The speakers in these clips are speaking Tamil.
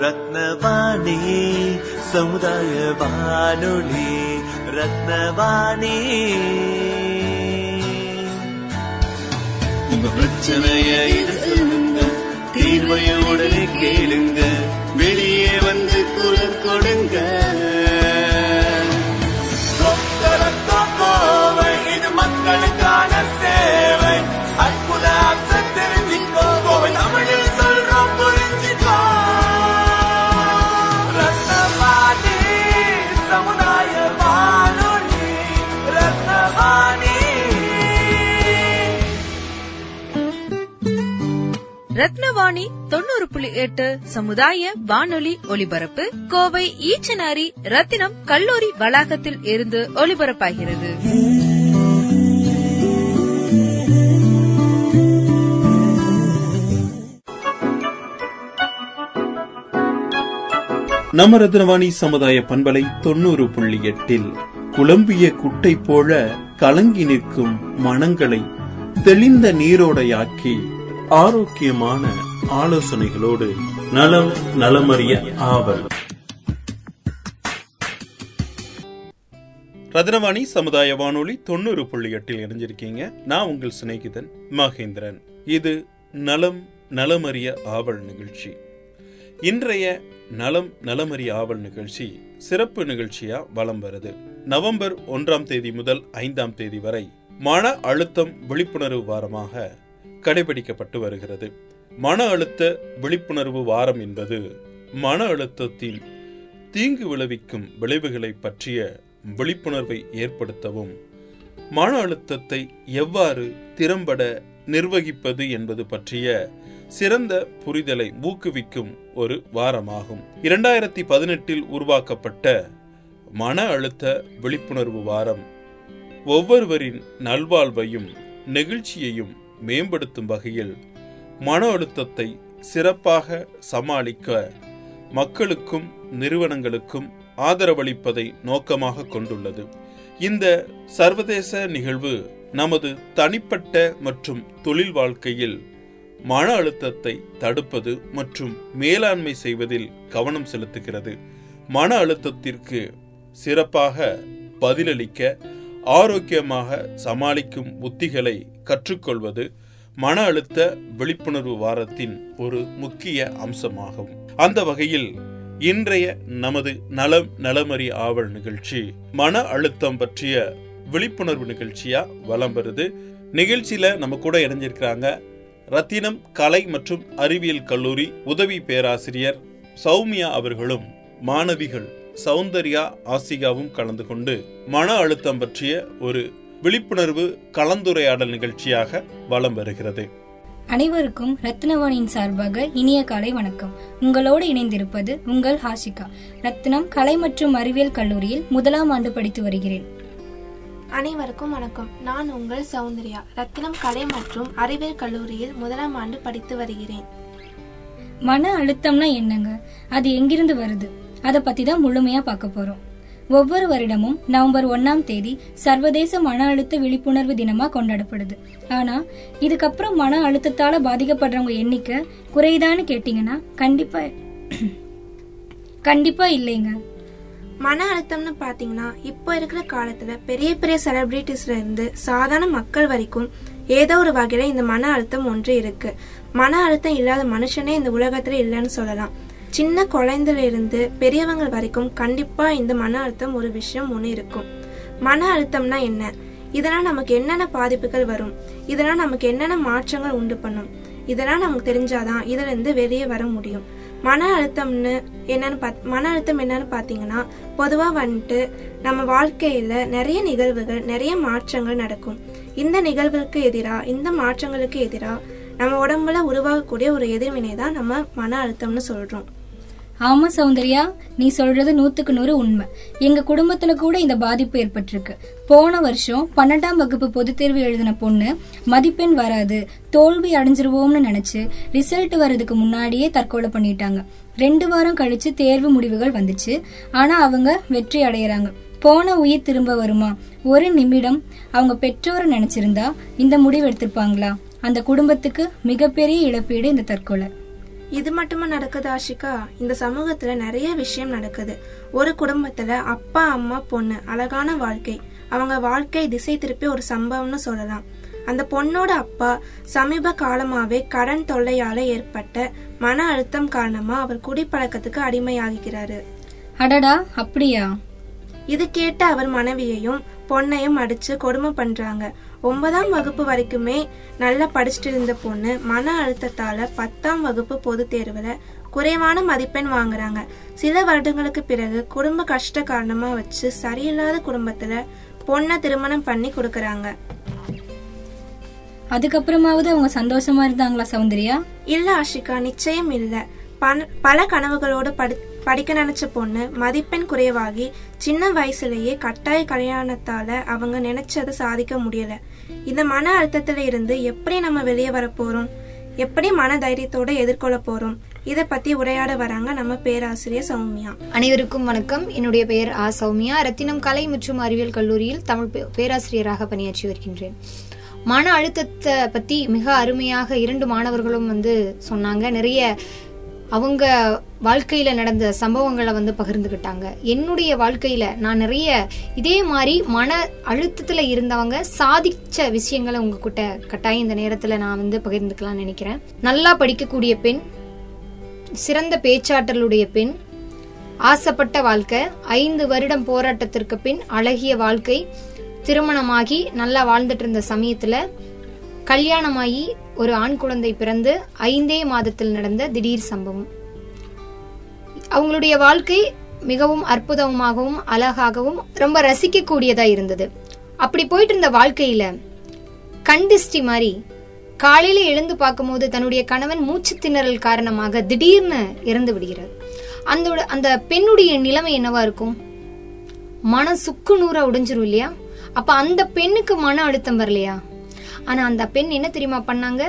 ரத்னவாணி சமுதாய வானொலி ரத்னவாணி. உங்க பிரச்சனைய சொல்லுங்க தீர்வைய உடனே கேளுங்க. ரத்னவாணி தொண்ணூறு புள்ளி எட்டு சமுதாய வானொலி ஒலிபரப்பு கோவை ஈச்சனாரி ரத்தினம் கல்லூரி வளாகத்தில் இருந்து ஒலிபரப்பாகிறது. நம்ம ரத்னவாணி சமுதாய பண்பலை தொண்ணூறு புள்ளி எட்டில். குழம்பிய குட்டை போல கலங்கி நிற்கும் மனங்களை தெளிந்த நீரோடையாக்கி ஆரோக்கியமான ஆலோசனைகளோடு நலம் நலமறிய ஆவல். ரத்னவாணி சமுதாய வானொலி தொண்ணூறு புள்ளி எட்டில் இணைஞ்சிருக்கீங்க. நான் உங்கள் சிநேகிதன் மகேந்திரன். இது நலம் நலமறிய ஆவல் நிகழ்ச்சி. இன்றைய நலம் நலமறிய ஆவல் நிகழ்ச்சி சிறப்பு நிகழ்ச்சியா வலம் வருது. நவம்பர் ஒன்றாம் தேதி முதல் ஐந்தாம் தேதி வரை மன அழுத்தம் விழிப்புணர்வு வாரமாக கடைபிடிக்கப்பட்டு வருகிறது. மன அழுத்த விழிப்புணர்வு வாரம் என்பது மன அழுத்தத்தின் தீங்கு விளைவிக்கும் விளைவுகளை பற்றிய விழிப்புணர்வை ஏற்படுத்தவும் மன அழுத்தத்தை எவ்வாறு திறம்பட நிர்வகிப்பது என்பது பற்றிய சிறந்த புரிதலை ஊக்குவிக்கும் ஒரு வாரமாகும். இரண்டாயிரத்தி பதினெட்டில் உருவாக்கப்பட்ட மன அழுத்த விழிப்புணர்வு வாரம் ஒவ்வொருவரின் நல்வாழ்வையும் நெகிழ்ச்சியையும் மேம்படுத்தும் வகையில் மன அழுத்தத்தை சிறப்பாக சமாளிக்க மக்களுக்கும் நிறுவனங்களுக்கும் ஆதரவளிப்பதை நோக்கமாக கொண்டுள்ளது. இந்த சர்வதேச நிகழ்வு நமது தனிப்பட்ட மற்றும் தொழில் வாழ்க்கையில் மன அழுத்தத்தை தடுப்பது மற்றும் மேலாண்மை செய்வதில் கவனம் செலுத்துகிறது. மன அழுத்தத்திற்கு சிறப்பாக பதிலளிக்க ஆரோக்கியமாக சமாளிக்கும் உத்திகளை கற்றுக்கொள்வது மன அழுத்த விழிப்புணர்வு வாரத்தின் ஒரு முக்கிய அம்சமாகும். அந்த வகையில் இன்றைய நமது நலம் நலமறி ஆவல் நிகழ்ச்சி மன அழுத்தம் பற்றிய விழிப்புணர்வு நிகழ்ச்சியா வலம் வருது நிகழ்ச்சியில நம்ம கூட இணைஞ்சிருக்கிறாங்க ரத்தினம் கலை மற்றும் அறிவியல் கல்லூரி உதவி பேராசிரியர் சௌமியா அவர்களும் மாணவிகள். சௌந்தர்யா ஆசிகாவும் கலந்து கொண்டு மன அழுத்தம் பற்றிய ஒரு விழிப்புணர்வு கலந்துரையாடல் நிகழ்ச்சியாக வலம் வருகிறது. அனைவருக்கும் ரத்னவாணியின் சார்பாக இனிய காலை வணக்கம். உங்களோடு இணைந்திருப்பது உங்கள் ஹாஷிகா ரத்னம் கலை மற்றும் அறிவியல் கல்லூரியில் முதலாம் ஆண்டு படித்து வருகிறேன். அனைவருக்கும் வணக்கம். நான் உங்கள் சௌந்தர்யா. ரத்தினம் கலை மற்றும் அறிவியல் கல்லூரியில் முதலாம் ஆண்டு படித்து வருகிறேன். மன அழுத்தம்னா என்னங்க? அது எங்கிருந்து வருது? அதை பத்தி தான் முழுமையா பார்க்க போறோம். ஒவ்வொரு வருடமும் நவம்பர் ஒன்னாம் தேதி சர்வதேச மன அழுத்த விழிப்புணர்வு தினமா கொண்டாடப்படுது. ஆனா இதுக்கப்புறம் மன அழுத்தத்தால பாதிக்கப்படுறவங்க எண்ணிக்கை குறையுதான்னு கேட்டீங்கன்னா கண்டிப்பா கண்டிப்பா இல்லைங்க. மன அழுத்தம்னு பார்த்தீங்கன்னா இப்போ இருக்கிற காலத்துல பெரிய பெரிய செலிபிரிட்டிஸ்ல இருந்து சாதாரண மக்கள் வரைக்கும் ஏதோ ஒரு வகையில இந்த மன அழுத்தம் ஒன்று இருக்கு. மன அழுத்தம் இல்லாத மனுஷனே இந்த உலகத்துல இல்லைன்னு சொல்லலாம். சின்ன குழந்தையிலிருந்து பெரியவங்க வரைக்கும் கண்டிப்பாக இந்த மன அழுத்தம் ஒரு விஷயம் ஒன்று இருக்கும். மன அழுத்தம்னா என்ன? இதனால் நமக்கு என்னென்ன பாதிப்புகள் வரும்? இதனால் நமக்கு என்னென்ன மாற்றங்கள் உண்டு பண்ணும்? இதெல்லாம் நமக்கு தெரிஞ்சாதான் இதிலிருந்து வெளியே வர முடியும். மன அழுத்தம்னு என்னன்னு பாத் மன அழுத்தம் என்னன்னு பார்த்தீங்கன்னா பொதுவாக வந்துட்டு நம்ம வாழ்க்கையில் நிறைய நிகழ்வுகள் நிறைய மாற்றங்கள் நடக்கும். இந்த நிகழ்வுக்கு எதிராக இந்த மாற்றங்களுக்கு எதிராக நம்ம உடம்புல உருவாகக்கூடிய ஒரு எதிர்வினை தான் நம்ம மன அழுத்தம்னு சொல்கிறோம் ஆமா சௌந்தர்யா. நீ சொல்றது நூத்துக்கு நூறு உண்மை. எங்க குடும்பத்துல கூட இந்த பாதிப்பு ஏற்பட்டிருக்கு. போன வருஷம் பன்னெண்டாம் வகுப்பு பொதுத் தேர்வு எழுதின பொண்ணு மதிப்பெண் வராது தோல்வி அடைஞ்சிருவோம்னு நினைச்சு ரிசல்ட் வர்றதுக்கு முன்னாடியே தற்கொலை பண்ணிட்டாங்க. ரெண்டு வாரம் கழிச்சு தேர்வு முடிவுகள் வந்துச்சு. ஆனா அவங்க வெற்றி அடையறாங்க. போன உயிர் திரும்ப வருமா? ஒரு நிமிடம் அவங்க பெற்றோரை நினைச்சிருந்தா இந்த முடிவு எடுத்திருப்பாங்களா? அந்த குடும்பத்துக்கு மிகப்பெரிய இழப்பீடு இந்த தற்கொலை. இது மட்டுமா நடக்குது ஆஷிகா? இந்த சமூகத்துல நிறைய விஷயம் நடக்குது. ஒரு குடும்பத்துல அப்பா அம்மா பொண்ணு அழகான வாழ்க்கை. அவங்க வாழ்க்கை திசை திருப்பி ஒரு சம்பவம்னு சொல்லலாம். அந்த பொண்ணோட அப்பா சமீப காலமாவே கடன் தொல்லையால ஏற்பட்ட மன அழுத்தம் காரணமா அவர் குடிப்பழக்கத்துக்கு அடிமையாகிறாரு அடடா அப்படியா? இது கேட்ட அவர் மனைவியையும் பொண்ணையும் அடிச்சு கொடுமை பண்றாங்க. ஒன்பதாம் வகுப்பு வரைக்குமே நல்லா படிச்சுட்டு இருந்த பொண்ணு மன அழுத்தத்தால பத்தாம் வகுப்பு பொதுத் தேர்வுல குறைவான மதிப்பெண் வாங்குறாங்க. சில வருடங்களுக்கு பிறகு குடும்ப கஷ்ட காரணமா வச்சு சரியில்லாத குடும்பத்துல பொண்ணை திருமணம் பண்ணி கொடுக்கறாங்க. அதுக்கப்புறமாவது அவங்க சந்தோஷமா இருந்தாங்களா சௌந்தர்யா? இல்ல ஆஷிகா நிச்சயம் இல்ல. பல கனவுகளோடு படி படிக்க நினைச்ச பொண்ணு மதிப்பெண் குறைவாகி சின்ன வயசுலயே கட்டாய கல்யாணத்தால அவங்க நினைச்சதை சாதிக்க முடியல. இந்த மன அழுத்தத்துல இருந்து எப்படி நம்ம வெளியே வர போறோம்? எப்படி மன தைரியத்தோட எதிர்கொள்ள போறோம்? இதை பத்தி உரையாட வராங்க நம்ம பேராசிரியர் சௌமியா. அனைவருக்கும் வணக்கம். என்னுடைய பெயர் ஆ சௌமியா. ரத்தினம் கலை மற்றும் அறிவியல் கல்லூரியில் தமிழ் பேராசிரியராக பணியாற்றி வருகின்றேன். மன அழுத்தத்தை பத்தி மிக அருமையாக இரண்டு மாணவர்களும் வந்து சொன்னாங்க. நிறைய அவங்க வாழ்க்கையில நடந்த சம்பவங்களை வந்து பகிர்ந்துக்கிட்டாங்க என்னுடைய வாழ்க்கையில நான் நிறைய இதே மாதிரி மன அழுத்தத்துல இருந்தவங்க சாதிச்ச விஷயங்களை உங்ககிட்ட கட்டாயம் இந்த நேரத்துல நான் வந்து பகிர்ந்துக்கலாம்னு நினைக்கிறேன். நல்லா படிக்கக்கூடிய பெண் சிறந்த பேச்சாற்றலுடைய பெண் ஆசைப்பட்ட வாழ்க்கை ஐந்து வருடம் போராட்டத்திற்கு பின் அழகிய வாழ்க்கை திருமணமாகி நல்லா வாழ்ந்துட்டு இருந்த சமயத்துல கல்யாணமாகி ஒரு ஆண் குழந்தை பிறந்து ஐந்தே மாதத்தில் நடந்த திடீர் சம்பவம். அவங்களுடைய வாழ்க்கை மிகவும் அற்புதமாகவும் அழகாகவும் ரொம்ப ரசிக்கக்கூடியதா இருந்தது. அப்படி போயிட்டு இருந்த வாழ்க்கையில கண்டிஸ்டி மாதிரி காலையில எழுந்து பார்க்கும்போது தன்னுடைய கணவன் மூச்சு திணறல் காரணமாக திடீர்னு இறந்து விடுகிறார். அந்த அந்த பெண்ணுடைய நிலைமை என்னவா இருக்கும்? மன சுக்கு நூறா உடைஞ்சிரும் இல்லையா? அப்ப அந்த பெண்ணுக்கு மன அழுத்தம் வரலையா? ஆனால் அந்த பெண் என்ன தெரியுமா பண்ணாங்க?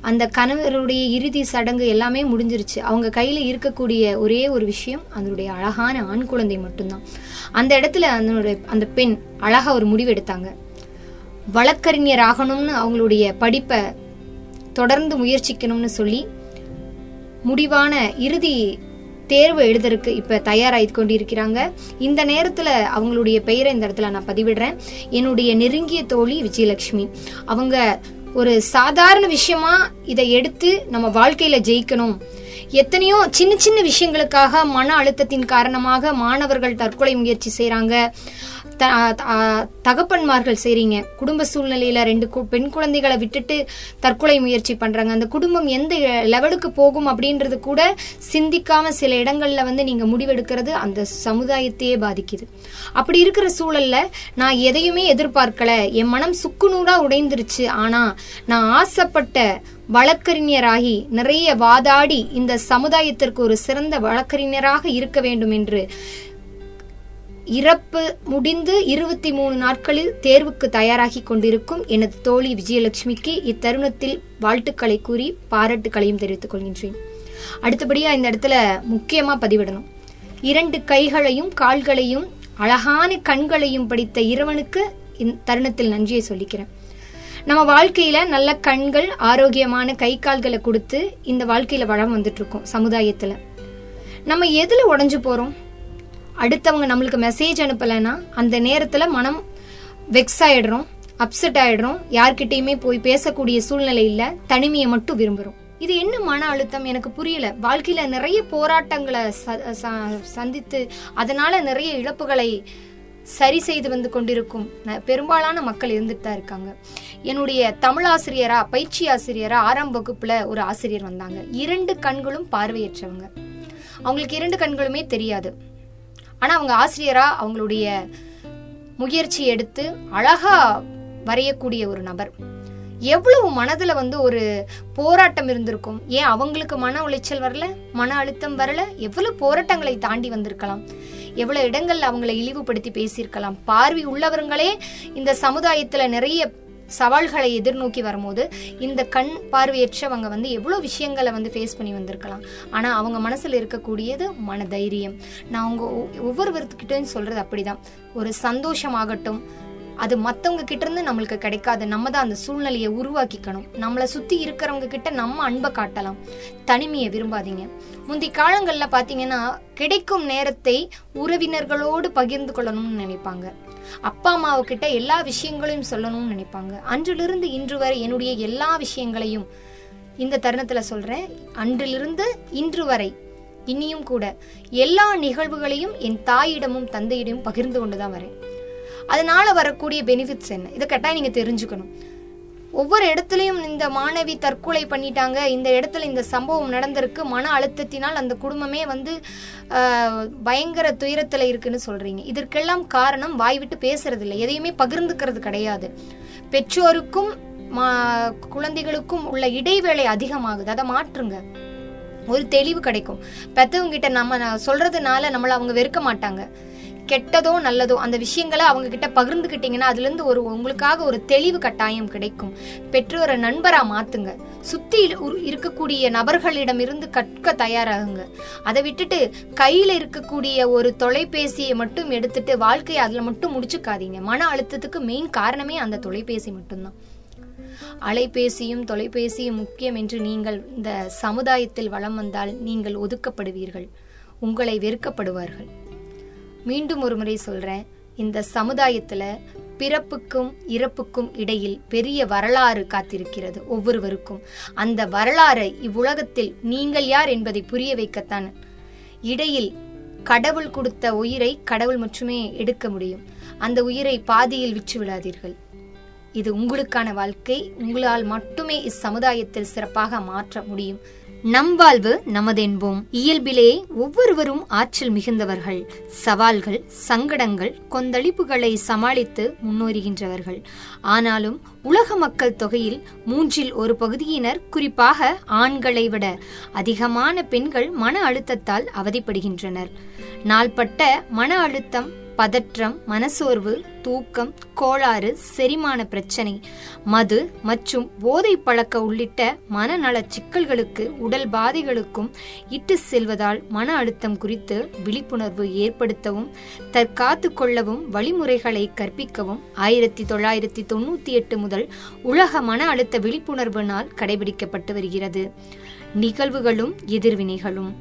அந்த கணவருடைய இறுதி சடங்கு எல்லாமே முடிஞ்சிருச்சு. அவங்க கையில் இருக்கக்கூடிய ஒரே ஒரு விஷயம் அதனுடைய அழகான ஆண் குழந்தை மட்டும்தான். அந்த இடத்துல அதனுடைய அந்த பெண் அழகாக ஒரு முடிவு எடுத்தாங்க. வழக்கறிஞர் ஆகணும்னு அவங்களுடைய படிப்பை தொடர்ந்து முயற்சிக்கணும்னு சொல்லி முடிவான இறுதி தேர்வு எழுதறதுக்கு இப்போ தயாராகி கொண்டிருக்கிறாங்க. இந்த நேரத்தில் அவங்களுடைய பெயரை இந்த இடத்துல நான் பதிவிடுறேன். என்னுடைய நெருங்கிய தோழி விஜயலட்சுமி. அவங்க ஒரு சாதாரண விஷயமா இதை எடுத்து நம்ம வாழ்க்கையில ஜெயிக்கணும். எத்தனையோ சின்ன சின்ன விஷயங்களுக்காக மன அழுத்தத்தின் காரணமாக மாணவர்கள் தற்கொலை முயற்சி செய்கிறாங்க தகப்பன்மார்கள் செய்றீங்க. குடும்ப சூழ்நிலையில ரெண்டு கு- பெண் குழந்தைகளை விட்டுட்டு தற்கொலை முயற்சி பண்றாங்க. அந்த குடும்பம் எந்த லெவலுக்கு போகும் அப்படின்றது கூட சிந்திக்காம சில இடங்கள்ல வந்து நீங்க முடிவெடுக்கிறது அந்த சமுதாயத்தையே பாதிக்குது. அப்படி இருக்கிற சூழல்ல நான் எதையுமே எதிர்பார்க்கல. என் மனம் சுக்குநூறா உடைந்துருச்சு. ஆனா நான் ஆசைப்பட்ட வழக்கறிஞராகி நிறைய வாதாடி இந்த சமுதாயத்திற்கு ஒரு சிறந்த வழக்கறிஞராக இருக்க வேண்டும் என்று இறப்பு முடிந்து இருபத்தி மூணு நாட்களில் தேர்வுக்கு தயாராகி கொண்டிருக்கும் எனது தோழி விஜயலட்சுமிக்கு இத்தருணத்தில் வாழ்த்துக்களை கூறி பாராட்டுக்களையும் தெரிவித்துக் கொள்கின்றேன். அடுத்தபடியாக இந்த இடத்துல முக்கியமாக பதிவிடணும். இரண்டு கைகளையும் கால்களையும் அழகான கண்களையும் படித்த இறைவனுக்கு இந்த தருணத்தில் நன்றியை சொல்லிக்கிறேன். நம்ம வாழ்க்கையில நல்ல கண்கள் ஆரோக்கியமான கை கால்களை கொடுத்து இந்த வாழ்க்கையில வளம் வந்துட்டு இருக்கோம் சமுதாயத்துல. நம்ம எதுல உடஞ்சு போறோம்? அடுத்தவங்க நம்மளுக்கு மெசேஜ் அனுப்பலைன்னா அந்த நேரத்தில் மனம் வெக்ஸ் ஆகிடுறோம் அப்செட் ஆகிடுறோம் யார்கிட்டயுமே போய் பேசக்கூடிய சூழ்நிலை இல்லை தனிமையை மட்டும் விரும்புகிறோம் இது என்ன மன அழுத்தம்? எனக்கு புரியல. வாழ்க்கையில நிறைய போராட்டங்களை ச- ச- சந்தித்து அதனால நிறைய இழப்புகளை சரி செய்து வந்து கொண்டிருக்கும் பெரும்பாலான மக்கள் இருந்துட்டு தான் இருக்காங்க. என்னுடைய தமிழ் ஆசிரியரா பயிற்சி ஆசிரியரா ஆறாம் வகுப்புல ஒரு ஆசிரியர் வந்தாங்க. இரண்டு கண்களும் பார்வையற்றவங்க. அவங்களுக்கு இரண்டு கண்களுமே தெரியாது. ஆனால் அவங்க ஆசிரியராக அவங்களுடைய முயற்சி எடுத்து அழகா வரையக்கூடிய ஒரு நபர். எவ்வளவு மனதில் வந்து ஒரு போராட்டம் இருந்திருக்கும்? ஏன் அவங்களுக்கு மன உளைச்சல் வரல? மன அழுத்தம் வரல? எவ்வளவு போராட்டங்களை தாண்டி வந்திருக்கலாம்? எவ்வளோ இடங்கள்ல அவங்களை இழிவுபடுத்தி பேசியிருக்கலாம்? பார்வை உள்ளவர்களே இந்த சமுதாயத்தில் நிறைய சவால்களை எதிர்நோக்கி வரும்போது இந்த கண் பார்வையற்றவங்க வந்து எவ்வளோ விஷயங்களை வந்து ஃபேஸ் பண்ணி வந்திருக்கலாம். ஆனால் அவங்க மனசில் இருக்கக்கூடியது மன தைரியம் நான் அவங்க ஒ- சொல்கிறது அப்படி அப்படிதான். ஒரு சந்தோஷமாகட்டும் அது மற்றவங்க கிட்ட இருந்து நம்மளுக்கு கிடைக்காது. நம்ம தான் அந்த சூழ்நிலையை உருவாக்கிக்கணும். நம்மளை சுற்றி இருக்கிறவங்க கிட்ட நம்ம அன்பை காட்டலாம். தனிமையை விரும்பாதீங்க. முந்தி காலங்களில் பார்த்தீங்கன்னா கிடைக்கும் நேரத்தை உறவினர்களோடு பகிர்ந்து கொள்ளணும்னு நினைப்பாங்க. அப்பா அம்மாவுக்கிட்ட எல்லா விஷயங்களையும் சொல்லணும்னு நினைப்பாங்க. அன்றிலிருந்து இன்று வரை என்னுடைய எல்லா விஷயங்களையும் இந்த தருணத்தில் சொல்கிறேன் அன்றிலிருந்து இன்று வரை இனியும் கூட எல்லா நிகழ்வுகளையும் என் தாயிடமும் தந்தையிடமும் பகிர்ந்து கொண்டு தான் வரேன். அதனால வரக்கூடிய பெனிஃபிட்ஸ் என்ன? இதை கட்டாயம் நீங்க தெரிஞ்சுக்கணும். ஒவ்வொரு இடத்துலையும் இந்த மாணவி தற்கொலை பண்ணிட்டாங்க. இந்த இடத்துல இந்த சம்பவம் நடந்திருக்கு. மன அழுத்தத்தினால் அந்த குடும்பமே வந்து பயங்கர துயரத்தில் இருக்குன்னு சொல்றீங்க. இதற்கெல்லாம் காரணம் வாய் விட்டு பேசுறது இல்லை எதையுமே பகிர்ந்துக்கிறது கிடையாது. பெற்றோருக்கும் மா- குழந்தைகளுக்கும் உள்ள இடைவேளை அதிகமாகுது. அதை மாற்றுங்க. ஒரு தெளிவு கிடைக்கும். பெத்தவங்க கிட்ட நம்ம நான் சொல்றதுனால நம்மளை அவங்க வெறுக்க மாட்டாங்க. கெட்டதோ நல்லதோ அந்த விஷயங்களை அவங்க கிட்ட பகிர்ந்துக்கிட்டீங்கன்னா அதுல ஒரு உங்களுக்காக ஒரு தெளிவு கட்டாயம் கிடைக்கும். பெற்றோரை நண்பரா மாத்துங்க. சுத்தி இரு- இருக்கக்கூடிய நபர்களிடமிருந்து கற்க தயாராகுங்க. அதை விட்டுட்டு கையில இருக்கக்கூடிய ஒரு தொலைபேசியை மட்டும் எடுத்துட்டு வாழ்க்கையை அதுல மட்டும் முடிச்சுக்காதீங்க. மன அழுத்தத்துக்கு மெயின் காரணமே அந்த தொலைபேசி மட்டும்தான். அலைபேசியும் தொலைபேசியும் முக்கியம் என்று நீங்கள் இந்த சமுதாயத்தில் வலம் வந்தால் நீங்கள் ஒதுக்கப்படுவீர்கள். உங்களை வெறுக்கப்படுவார்கள். மீண்டும் ஒரு முறை சொல்றேன். இந்த சமுதாயத்துல பிறப்புக்கும் இறப்புக்கும் இடையில் பெரிய வரலாறு காத்திருக்கிறது ஒவ்வொருவருக்கும். அந்த வரலாறை இவ்வுலகத்தில் நீங்கள் யார் என்பதை புரிய வைக்கத்தான் இடையில் கடவுள் கொடுத்த உயிரை கடவுள் மட்டுமே எடுக்க முடியும். அந்த உயிரை பாதியில் விற்று விடாதீர்கள். இது உங்களுக்கான வாழ்க்கை. உங்களால் மட்டுமே இச்சமுதாயத்தில் சிறப்பாக மாற்ற முடியும். நம் வாழ்வு நமதென்போம். இயல்பிலேயே ஒவ்வொருவரும் ஆற்றல் மிகுந்தவர்கள். சவால்கள் சங்கடங்கள் கொந்தளிப்புகளை சமாளித்து முன்னேறுகின்றவர்கள். ஆனாலும் உலக மக்கள் தொகையில் மூன்றில் ஒரு பகுதியினர் குறிப்பாக ஆண்களை விட அதிகமான பெண்கள் மன அழுத்தத்தால் அவதிப்படுகின்றனர். நாள்பட்ட மன அழுத்தம் பதற்றம் மனசோர்வு தூக்கம் கோளாறு செரிமான பிரச்சனை மது மற்றும் போதை பழக்க உள்ளிட்ட மனநல சிக்கல்களுக்கு உடல் பாதைகளுக்கும் இட்டு செல்வதால் மன அழுத்தம் குறித்து விழிப்புணர்வு ஏற்படுத்தவும் தற்காத்து கொள்ளவும் வழிமுறைகளை கற்பிக்கவும் ஆயிரத்தி தொள்ளாயிரத்தி தொண்ணூத்தி எட்டு முதல் உலக மன அழுத்த விழிப்புணர்வு நாள் கடைபிடிக்கப்பட்டு வருகிறது. நிகழ்வுகளும் எதிர்வினைகளும்.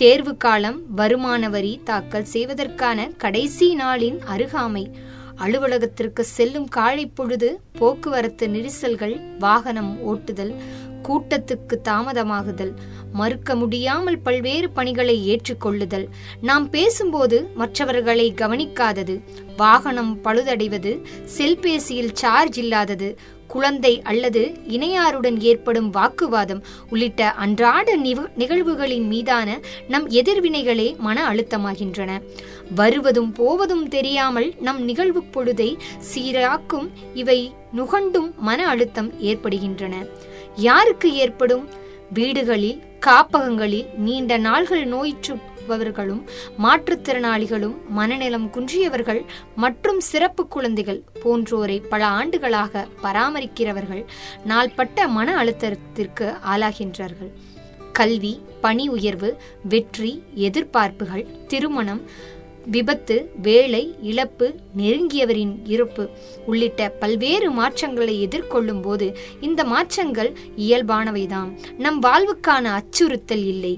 தேர்வு காலம் வருமான வரி தாக்கல் செய்வதற்கான கடைசி நாளின் அருகாமை. அலுவலகத்திற்கு செல்லும் காலை பொழுது போக்குவரத்து நெரிசல்கள் வாகனம் ஓட்டுதல் கூட்டத்துக்கு தாமதமாகுதல் மறுக்க முடியாமல் பல்வேறு பணிகளை ஏற்றுக்கொள்ளுதல். நாம் பேசும்போது மற்றவர்களை கவனிக்காதது வாகனம் பழுதடைவது செல்பேசியில் சார்ஜ் இல்லாதது குழந்தை அல்லது இணையாருடன் ஏற்படும் வாக்குவாதம் உள்ளிட்ட அன்றாட நிவ- நிகழ்வுகளின் மீதான நம் எதிர்வினைகளே மன அழுத்தமாகின்றன. வருவதும் போவதும் தெரியாமல் நம் நிகழ்வு பொழுதை சீராக்கும் இவை நுகண்டும் மன அழுத்தம் ஏற்படுகின்றன. யாருக்கு ஏற்படும்? வீடுகளில் காப்பகங்களில் நீண்ட நாள்கள் நோயுற்றுபவர்களும் மாற்றுத்திறனாளிகளும் மனநலம் குன்றியவர்கள் மற்றும் சிறப்பு குழந்தைகள் போன்றோரை பல ஆண்டுகளாக பராமரிக்கிறவர்கள் நாள்பட்ட மன அழுத்தத்திற்கு ஆளாகின்றார்கள். கல்வி பணி உயர்வு வெற்றி எதிர்பார்ப்புகள் திருமணம் விபத்து வேலை இழப்பு நெருங்கியவரின் இறப்பு உள்ளிட்ட பல்வேறு மாற்றங்களை எதிர்கொள்ளும் போது இந்த மாற்றங்கள் இயல்பானவைதாம். நம் வாழ்வுக்கான அச்சுறுத்தல் இல்லை.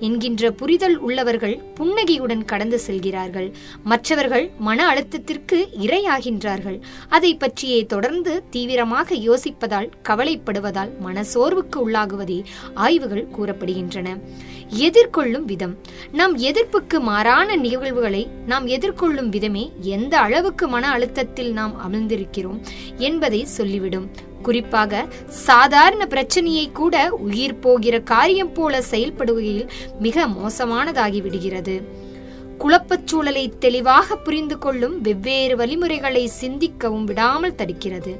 என்கின்ற புரிதல் உள்ளவர்கள் புன்னகையுடன் கடந்து செல்கிறார்கள். மற்றவர்கள் மன அழுத்தத்திற்கு இரையாகின்றார்கள். அதை பற்றியே தொடர்ந்து தீவிரமாக யோசிப்பதால் கவலைப்படுவதால் மனசோர்வுக்கு உள்ளாகுவதே ஆய்வுகள் கூறப்படுகின்றன. எதிர்கொள்ளும் விதம். நம் எதிர்ப்புக்கு மாறான நிகழ்வுகளை நாம் எதிர்கொள்ளும் விதமே எந்த அளவுக்கு மன அழுத்தத்தில் நாம் அமிழ்ந்திருக்கிறோம் என்பதை சொல்லிவிடும். குறிப்பாக சாதாரண பிரச்சனையை கூட உயிர் போகிற காரியம் போல செயல்படுகையில் மிக மோசமானதாகி விடுகிறது குழப்பச் சூழலை தெளிவாக புரிந்து கொள்ளும் வெவ்வேறு வழிமுறைகளை சிந்திக்கவும் விடாமல் தடுக்கிறது.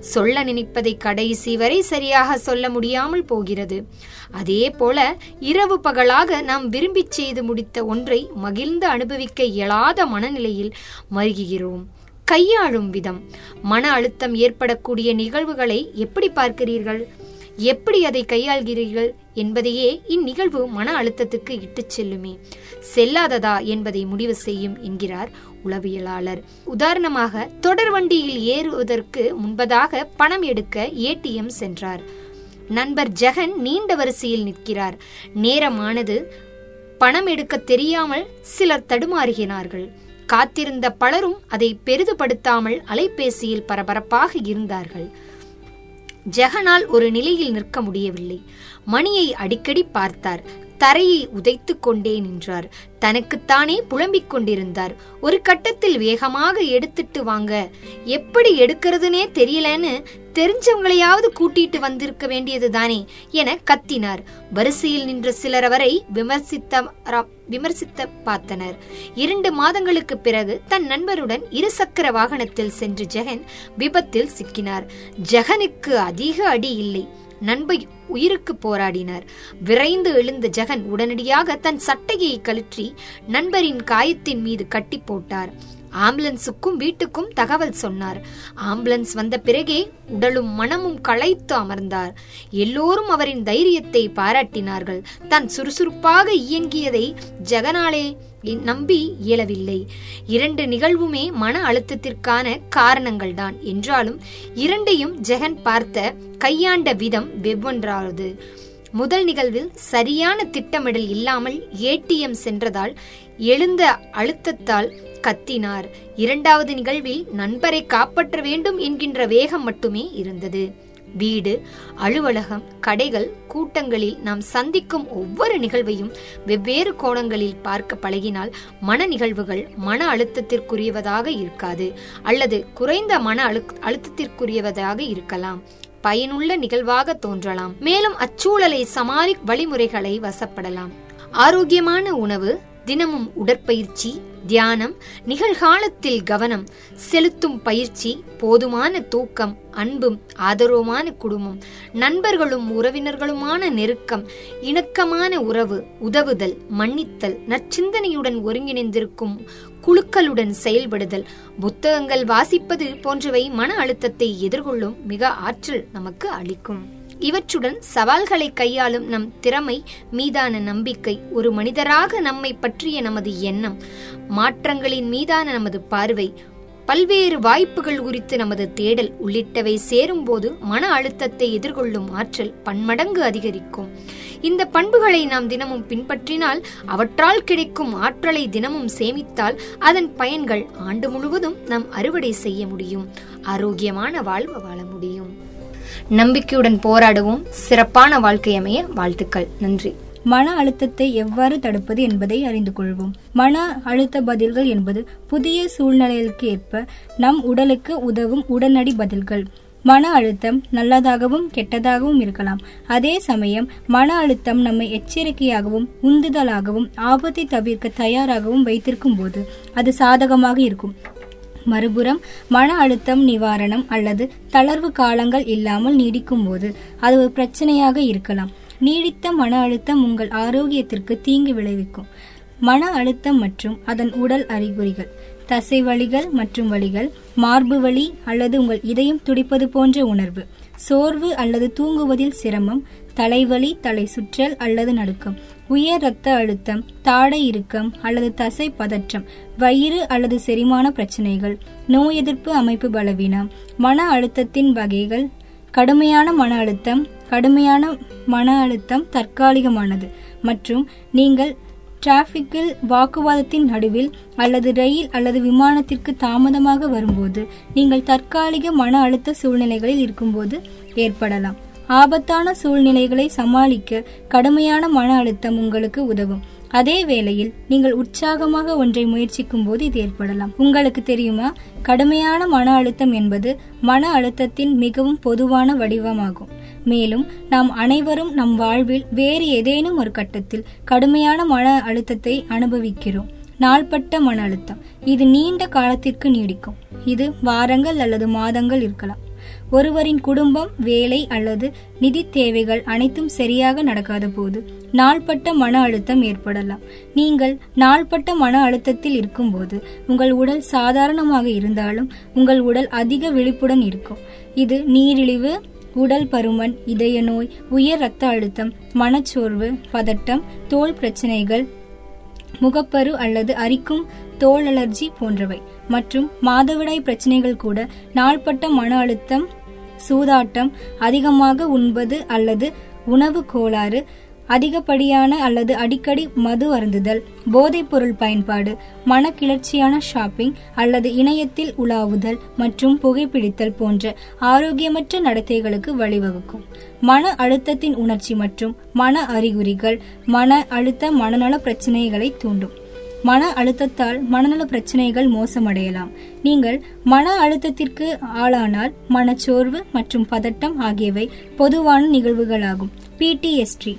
சொல்ல நினைப்பதை கடைசி வரை சரியாக சொல்ல முடியாமல் போகிறது. அதே போல இரவு பகலாக நாம் விரும்பிச் செய்து முடித்த ஒன்றை மகிழ்ந்து அனுபவிக்க இயலாத மனநிலையில் மருகுகிறோம். கையாளும் விதம். மன அழுத்தம் ஏற்படக்கூடிய நிகழ்வுகளை எப்படி பார்க்கிறீர்கள்? எப்படி அதை கையாள்கிறீர்கள் என்பதையே இந்நிகழ்வு மன அழுத்தத்துக்கு இட்டுச் செல்லுமே. செல்லாததா என்பதை முடிவு செய்யும் என்கிறார் உளவியலாளர். உதாரணமாக தொடர் வண்டியில் ஏறுவதற்கு முன்பதாக பணம் எடுக்க ஏடிஎம் சென்றார். நண்பர் ஜெகன் நீண்ட வரிசையில் நிற்கிறார். நேரமானது பணம் எடுக்க தெரியாமல் சிலர் தடுமாறுகிறார்கள். காத்திருந்த பலரும் அதை பெரிதுபடுத்தாமல் அலைபேசியில் பரபரப்பாக இருந்தார்கள். ஜெகனால் ஒரு நிலையில் நிற்க முடியவில்லை. மணியை அடிக்கடி பார்த்தார். தரையை உதைத்துக் கொண்டே நின்றார். தனக்குத்தானே புலம்பிக் கொண்டிருந்தார். ஒரு கட்டத்தில் வேகமாக எடுத்துட்டு வாங்க. எப்படி எடுக்கிறதுனே தெரியலன்னு தெரிஞ்சவங்களையாவது கூட்டிட்டு வந்திருக்க வேண்டியது தானே என கத்தினார். வரிசையில் நின்ற சிலர் அவரை விமர்சித்த விமர்சித்த பார்த்தனர். இரண்டு மாதங்களுக்கு பிறகு தன் நண்பருடன் இருசக்கர வாகனத்தில் சென்று ஜெகன் விபத்தில் சிக்கினார். ஜெகனுக்கு அதிக அடி இல்லை. நண்பை உயிருக்கு போராடினார். விரைந்து எழுந்த ஜெகன் உடனடியாக தன் சட்டையை கழற்றி நண்பரின் காயத்தின் மீது கட்டி போட்டார். ஆம்புலன்ஸுக்கும் வீட்டுக்கும் தகவல் சொன்னார். ஆம்புலன்ஸ் வந்த பிறகே உடலும் மனமும் களைத்து அமர்ந்தார். எல்லோரும் அவரின் தைரியத்தை பாராட்டினார்கள். தான் சுறுசுறுப்பாக இயங்கியதை ஜெகனாலே நம்பி இயலவில்லை. இரண்டு நிகழ்வுமே மன அழுத்தத்திற்கான காரணங்கள்தான். என்றாலும் இரண்டையும் ஜெகன் பார்த்த கையாண்ட விதம் வெவ்வொன்றாவது முதல் நிகழ்வில் சரியான திட்டமிடல் இல்லாமல் ஏடிஎம் சென்றதால் எழுந்த அழுத்தத்தால் கத்தினார். இரண்டாவது நிகழ்வில் நண்பரை காப்பாற்ற வேண்டும் என்கின்ற வேகம் மட்டுமே இருந்தது. வீடு அலுவலகம் கடைகள் கூட்டங்களில் நாம் சந்திக்கும் ஒவ்வொரு நிகழ்வையும் வெவ்வேறு கோணங்களில் பார்க்க பழகினால் மன நிகழ்வுகள் மன அழுத்தத்திற்குரியவதாக இருக்காது. அல்லது குறைந்த மன அழு அழுத்தத்திற்குரியவதாக இருக்கலாம். பயனுள்ள நிகழ்வாக தோன்றலாம். மேலும் அச்சூழலை சமாளி வழிமுறைகளை வசப்படலாம். ஆரோக்கியமான உணவு தினமும் உடற்பயிற்சி தியானம் நிகழ்காலத்தில் கவனம் செலுத்தும் பயிற்சி போதுமான தூக்கம் அன்பும் ஆதரவுமான குடும்பம் நண்பர்களும் உறவினர்களுமான நெருக்கம் இணக்கமான உறவு உதவுதல் மன்னித்தல் நற்சிந்தனையுடன் ஒருங்கிணைந்திருக்கும் குழுக்களுடன் செயல்படுதல். புத்தகங்கள் வாசிப்பது போன்றவை மன அழுத்தத்தை எதிர்கொள்ளும் மிக ஆற்றல் நமக்கு அளிக்கும். இவற்றுடன் சவால்களை கையாளும் நம் திறமை மீதான நம்பிக்கை ஒரு மனிதராக நம்மை பற்றிய நமது எண்ணம் மாற்றங்களின் மீதான நமது பார்வை பல்வேறு வாய்ப்புகள் குறித்து நமது தேடல் உள்ளிட்டவை சேரும்போது மன அழுத்தத்தை எதிர்கொள்ளும் ஆற்றல் பன்மடங்கு அதிகரிக்கும். இந்த பண்புகளை நாம் தினமும் பின்பற்றினால் அவற்றால் கிடைக்கும் ஆற்றலை தினமும் சேமித்தால் அதன் பயன்கள் ஆண்டு முழுவதும் நாம் அறுவடை செய்ய முடியும். ஆரோக்கியமான வாழ்வு வாழ முடியும். நம்பிக்கையுடன் போராடுவோம். சிறப்பான வாழ்க்கை அமைய வாழ்த்துக்கள். நன்றி. மன அழுத்தத்தை எவ்வாறு தடுப்பது என்பதை அறிந்து கொள்வோம். மன அழுத்த பதில்கள் என்பது புதிய சூழ்நிலைகளுக்கு ஏற்ப நம் உடலுக்கு உதவும் உடனடி பதில்கள். மன அழுத்தம் நல்லதாகவும் கெட்டதாகவும் இருக்கலாம். அதே சமயம் மன அழுத்தம் நம்மை எச்சரிக்கையாகவும் உந்துதலாகவும் ஆபத்தை தவிர்க்க தயாராகவும் வைத்திருக்கும் போது அது சாதகமாக இருக்கும். மறுபுறம் மன அழுத்தம் நிவாரணம் அல்லது தளர்வு காலங்கள் இல்லாமல் நீடிக்கும் போது அது ஒரு பிரச்சனையாக இருக்கலாம். நீடித்த மன அழுத்தம் உங்கள் ஆரோக்கியத்திற்கு தீங்கு விளைவிக்கும். மன அழுத்தம் மற்றும் அதன் உடல் அறிகுறிகள். தசை வழிகள் மற்றும் வழிகள் மார்பு வலி அல்லது உங்கள் இதயம் துடிப்பது போன்ற உணர்வு சோர்வு அல்லது தூங்குவதில் சிரமம் தலைவலி தலை சுற்றல் அல்லது நடுக்கம் உயர் இரத்த அழுத்தம் தாடை இறுக்கம் அல்லது தசை பதற்றம் வயிறு அல்லது செரிமான பிரச்சனைகள் நோய் எதிர்ப்பு அமைப்பு பலவீனம் மன அழுத்தத்தின் வகைகள் கடுமையான மன அழுத்தம் கடுமையான மன அழுத்தம் தற்காலிகமானது மற்றும் நீங்கள் டிராஃபிக்கில் வாக்குவாதத்தின் நடுவில் அல்லது ரயில் அல்லது விமானத்திற்கு தாமதமாக வரும்போது நீங்கள் தற்காலிக மன அழுத்த சூழ்நிலைகளில் இருக்கும்போது ஏற்படலாம். ஆபத்தான சூழ்நிலைகளை சமாளிக்க கடுமையான மன அழுத்தம் உங்களுக்கு உதவும். அதே வேளையில் நீங்கள் உற்சாகமாக ஒன்றை முயற்சிக்கும் போது இது ஏற்படலாம். உங்களுக்கு தெரியுமா? கடுமையான மன அழுத்தம் என்பது மன அழுத்தத்தின் மிகவும் பொதுவான வடிவமாகும். மேலும் நாம் அனைவரும் நம் வாழ்வில் வேறு ஏதேனும் ஒரு கட்டத்தில் கடுமையான மன அழுத்தத்தை அனுபவிக்கிறோம். நாள்பட்ட மன அழுத்தம். இது நீண்ட காலத்திற்கு நீடிக்கும். இது வாரங்கள் அல்லது மாதங்கள் இருக்கலாம். ஒருவரின் குடும்பம் வேலை அல்லது நிதி தேவைகள் அனைத்தும் சரியாக நடக்காத போது நாள்பட்ட மன அழுத்தம் ஏற்படலாம். நீங்கள் நாள்பட்ட மன அழுத்தத்தில் இருக்கும்போது உங்கள் உடல் சாதாரணமாக இருந்தாலும் உங்கள் உடல் அதிக விழிப்புடன் இருக்கும். இது நீரிழிவு உடல் பருமன் இதய நோய் உயர் இரத்த அழுத்தம் மனச்சோர்வு பதட்டம் தோல் பிரச்சனைகள் முகப்பரு அல்லது அரிக்கும் தோல் அலர்ஜி போன்றவை. மற்றும் மாதவிடாய் பிரச்சனைகள் கூட நாள்பட்ட மன அழுத்தம் சூதாட்டம் அதிகமாக உண்பது அல்லது உணவு கோளாறு அதிகப்படியான அல்லது அடிக்கடி மது அருந்துதல் போதைப்பொருள் பயன்பாடு மனக்கிளர்ச்சியான ஷாப்பிங் அல்லது இணையத்தில் உலாவுதல் மற்றும் புகைப்பிடித்தல் போன்ற ஆரோக்கியமற்ற நடத்தைகளுக்கு வழிவகுக்கும். மன அழுத்தத்தின் உணர்ச்சி மற்றும் மன அறிகுறிகள் மன அழுத்த மனநல பிரச்சனைகளை தூண்டும். மன அழுத்தத்தால் மனநல பிரச்சனைகள் மோசமடையலாம். நீங்கள் மன அழுத்தத்திற்கு ஆளானால் மனச்சோர்வு மற்றும் பதட்டம் ஆகியவை பொதுவான நிகழ்வுகளாகும். பிடிஎஸ்டி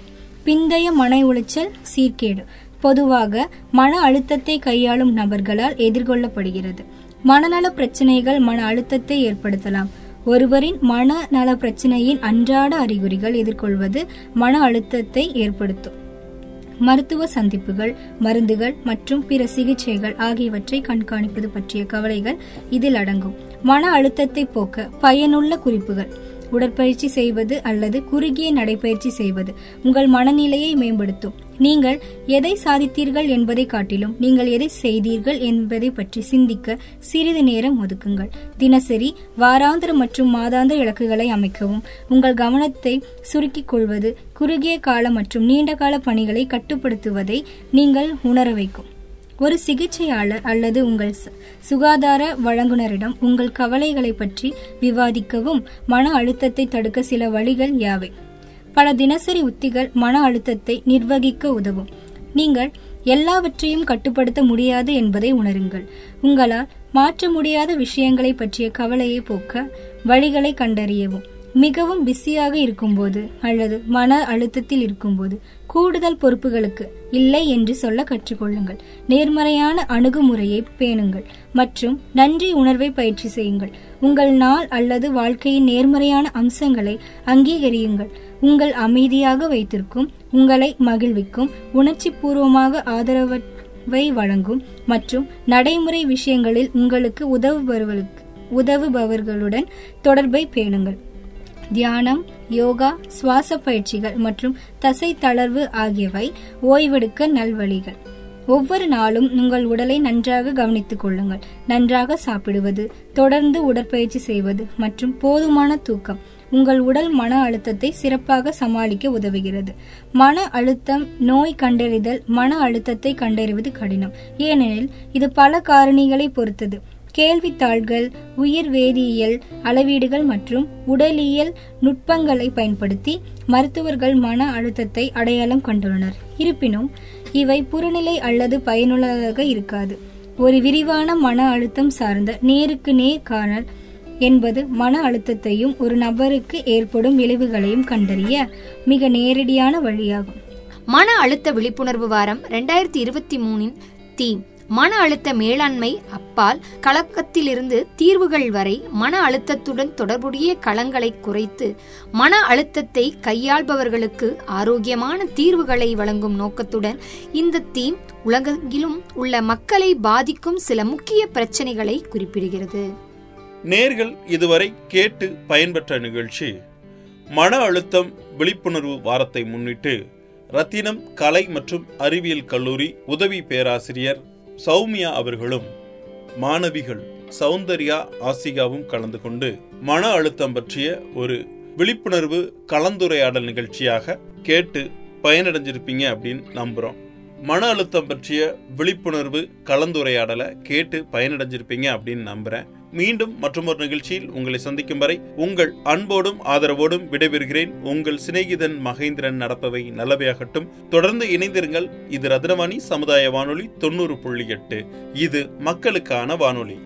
பிந்தைய மன உளைச்சல் சீர்கேடு. பொதுவாக மன அழுத்தத்தை கையாளும் நபர்களால் எதிர்கொள்ளப்படுகிறது. மனநல பிரச்சனைகள் மன அழுத்தத்தை ஏற்படுத்தலாம். ஒருவரின் மனநல பிரச்சனையின் அன்றாட அறிகுறிகள் எதிர்கொள்வது மன அழுத்தத்தை ஏற்படுத்தும். மருத்துவ சந்திப்புகள் மருந்துகள் மற்றும் பிற சிகிச்சைகள் ஆகியவற்றை கண்காணிப்பது பற்றிய கவலைகள் இதில் அடங்கும். மன அழுத்தத்தை போக்க பயனுள்ள குறிப்புகள். உடற்பயிற்சி செய்வது அல்லது குறுகிய நடைப்பயிற்சி செய்வது உங்கள் மனநிலையை மேம்படுத்தும். நீங்கள் எதை சாதித்தீர்கள் என்பதை காட்டிலும் நீங்கள் எதை செய்தீர்கள் என்பதை பற்றி சிந்திக்க சிறிது நேரம் ஒதுக்குங்கள். தினசரி வாராந்திர மற்றும் மாதாந்திர இலக்குகளை அமைக்கவும். உங்கள் கவனத்தை சுருக்கிக் கொள்வது குறுகிய கால மற்றும் நீண்ட கால பணிகளை கட்டுப்படுத்துவதை நீங்கள் உணர வைக்கும். ஒரு சிகிச்சையாளர் அல்லது உங்கள் சுகாதார வழங்குனரிடம் உங்கள் கவலைகளை பற்றி விவாதிக்கவும் மன அழுத்தத்தை தடுக்க சில வழிகள் யாவை? பல தினசரி உத்திகள் மன அழுத்தத்தை நிர்வகிக்க உதவும். நீங்கள் எல்லாவற்றையும் கட்டுப்படுத்த முடியாது என்பதை உணருங்கள். உங்களால் மாற்ற முடியாத விஷயங்களை பற்றிய கவலையை போக்க வழிகளை கண்டறியவும். மிகவும் பிஸியாக இருக்கும்போது அல்லது மன அழுத்தத்தில் இருக்கும்போது கூடுதல் பொறுப்புகளுக்கு இல்லை என்று சொல்ல கற்றுக்கொள்ளுங்கள். நேர்மறையான அணுகுமுறையை பேணுங்கள். மற்றும் நன்றி உணர்வை பயிற்சி செய்யுங்கள். உங்கள் நாள் அல்லது வாழ்க்கையின் நேர்மறையான அம்சங்களை அங்கீகரியுங்கள். உங்கள் அமைதியாக வைத்திருக்கும் உங்களை மகிழ்விக்கும் உணர்ச்சி பூர்வமாக ஆதரவை வழங்கும் மற்றும் நடைமுறை விஷயங்களில் உங்களுக்கு உதவுபவர்களுக்கு உதவுபவர்களுடன் தொடர்பை பேணுங்கள். தியானம் யோகா சுவாச பயிற்சிகள் மற்றும் தசை தளர்வு ஆகியவை ஓய்வெடுக்க நல்வழிகள். ஒவ்வொரு நாளும் உங்கள் உடலை நன்றாக கவனித்துக் கொள்ளுங்கள். நன்றாக சாப்பிடுவது தொடர்ந்து உடற்பயிற்சி செய்வது மற்றும் போதுமான தூக்கம் உங்கள் உடல் மன அழுத்தத்தை சிறப்பாக சமாளிக்க உதவுகிறது. மன அழுத்தம் நோய் கண்டறிதல் மன அழுத்தத்தை கண்டறிவது கடினம். ஏனெனில் இது பல காரணிகளை பொறுத்தது. கேள்வித்தாள்கள் உயிர் வேதியியல் அளவீடுகள் மற்றும் உடலியல் நுட்பங்களை பயன்படுத்தி மருத்துவர்கள் மன அழுத்தத்தை அடையாளம் கண்டுள்ளனர். இருப்பினும் இவை புறநிலை அல்லது பயனுள்ளதாக இருக்காது. ஒரு விரிவான மன அழுத்தம் சார்ந்த நேருக்கு நேர் காணல் என்பது மன அழுத்தத்தையும் ஒரு நபருக்கு ஏற்படும் விளைவுகளையும் கண்டறிய மிக நேரடியான வழியாகும். மன அழுத்த விழிப்புணர்வு வாரம் ரெண்டாயிரத்தி இருபத்தி மூணின் தீம். மன அழுத்த மேலாண்மை அப்பால் கலக்கத்திலிருந்து தீர்வுகள் வரை மன அழுத்தத்துடன் தொடர்புடைய களங்களை குறைத்து மன அழுத்தத்தை கையாள்பவர்களுக்கு ஆரோக்கியமான தீர்வுகளை வழங்கும் நோக்கத்துடன் இந்த தீம் உலகெங்கிலும் உள்ள மக்களை பாதிக்கும் சில முக்கிய பிரச்சனைகளை குறிப்பிடுகிறது. நேர்கள் இதுவரை கேட்டு பயன்பெற்ற நிகழ்ச்சி மன அழுத்தம் விழிப்புணர்வு வாரத்தை முன்னிட்டு ரத்தினம் கலை மற்றும் அறிவியல் கல்லூரி உதவி பேராசிரியர் சௌமியா அவர்களும் மாணவிகள் சௌந்தர்யா ஆசிகாவும் கலந்து கொண்டு மன அழுத்தம் பற்றிய ஒரு விழிப்புணர்வு கலந்துரையாடல் நிகழ்ச்சியாக கேட்டு பயனடைஞ்சிருப்பீங்க அப்படின்னு நம்புறோம். மன அழுத்தம் பற்றிய விழிப்புணர்வு கலந்துரையாடலை கேட்டு பயனடைஞ்சிருப்பீங்க அப்படின்னு நம்புறேன். மீண்டும் மற்றொரு நிகழ்ச்சியில் உங்களை சந்திக்கும் வரை உங்கள் அன்போடும் ஆதரவோடும் விடைபெறுகிறேன். உங்கள் சிநேகிதன் மகேந்திரன் நடப்பவை நல்லவையாகட்டும். தொடர்ந்து இணைந்திருங்கள். இது ரத்னவாணி சமுதாய வானொலி தொண்ணூறு புள்ளி எட்டு. இது மக்களுக்கான வானொலி.